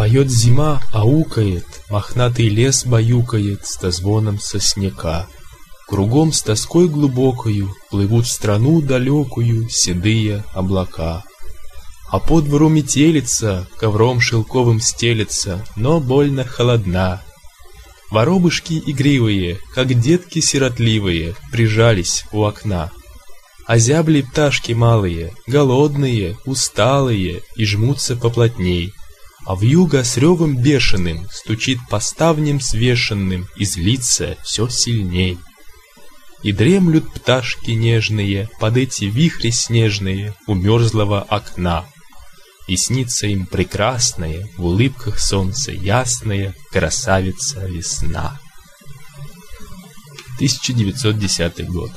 Поет зима, аукает, мохнатый лес баюкает с дозвоном сосняка. Кругом с тоской глубокою плывут в страну далекую седые облака. А по двору метелица, ковром шелковым стелется, но больно холодна. Воробушки игривые, как детки сиротливые, прижались у окна. А зябли пташки малые, голодные, усталые, и жмутся поплотней. А вьюга с ревом бешеным стучит по ставням свешенным, и злится все сильней. И дремлют пташки нежные под эти вихри снежные у мерзлого окна. И снится им прекрасная, в улыбках солнца ясная красавица весна. 1910 год.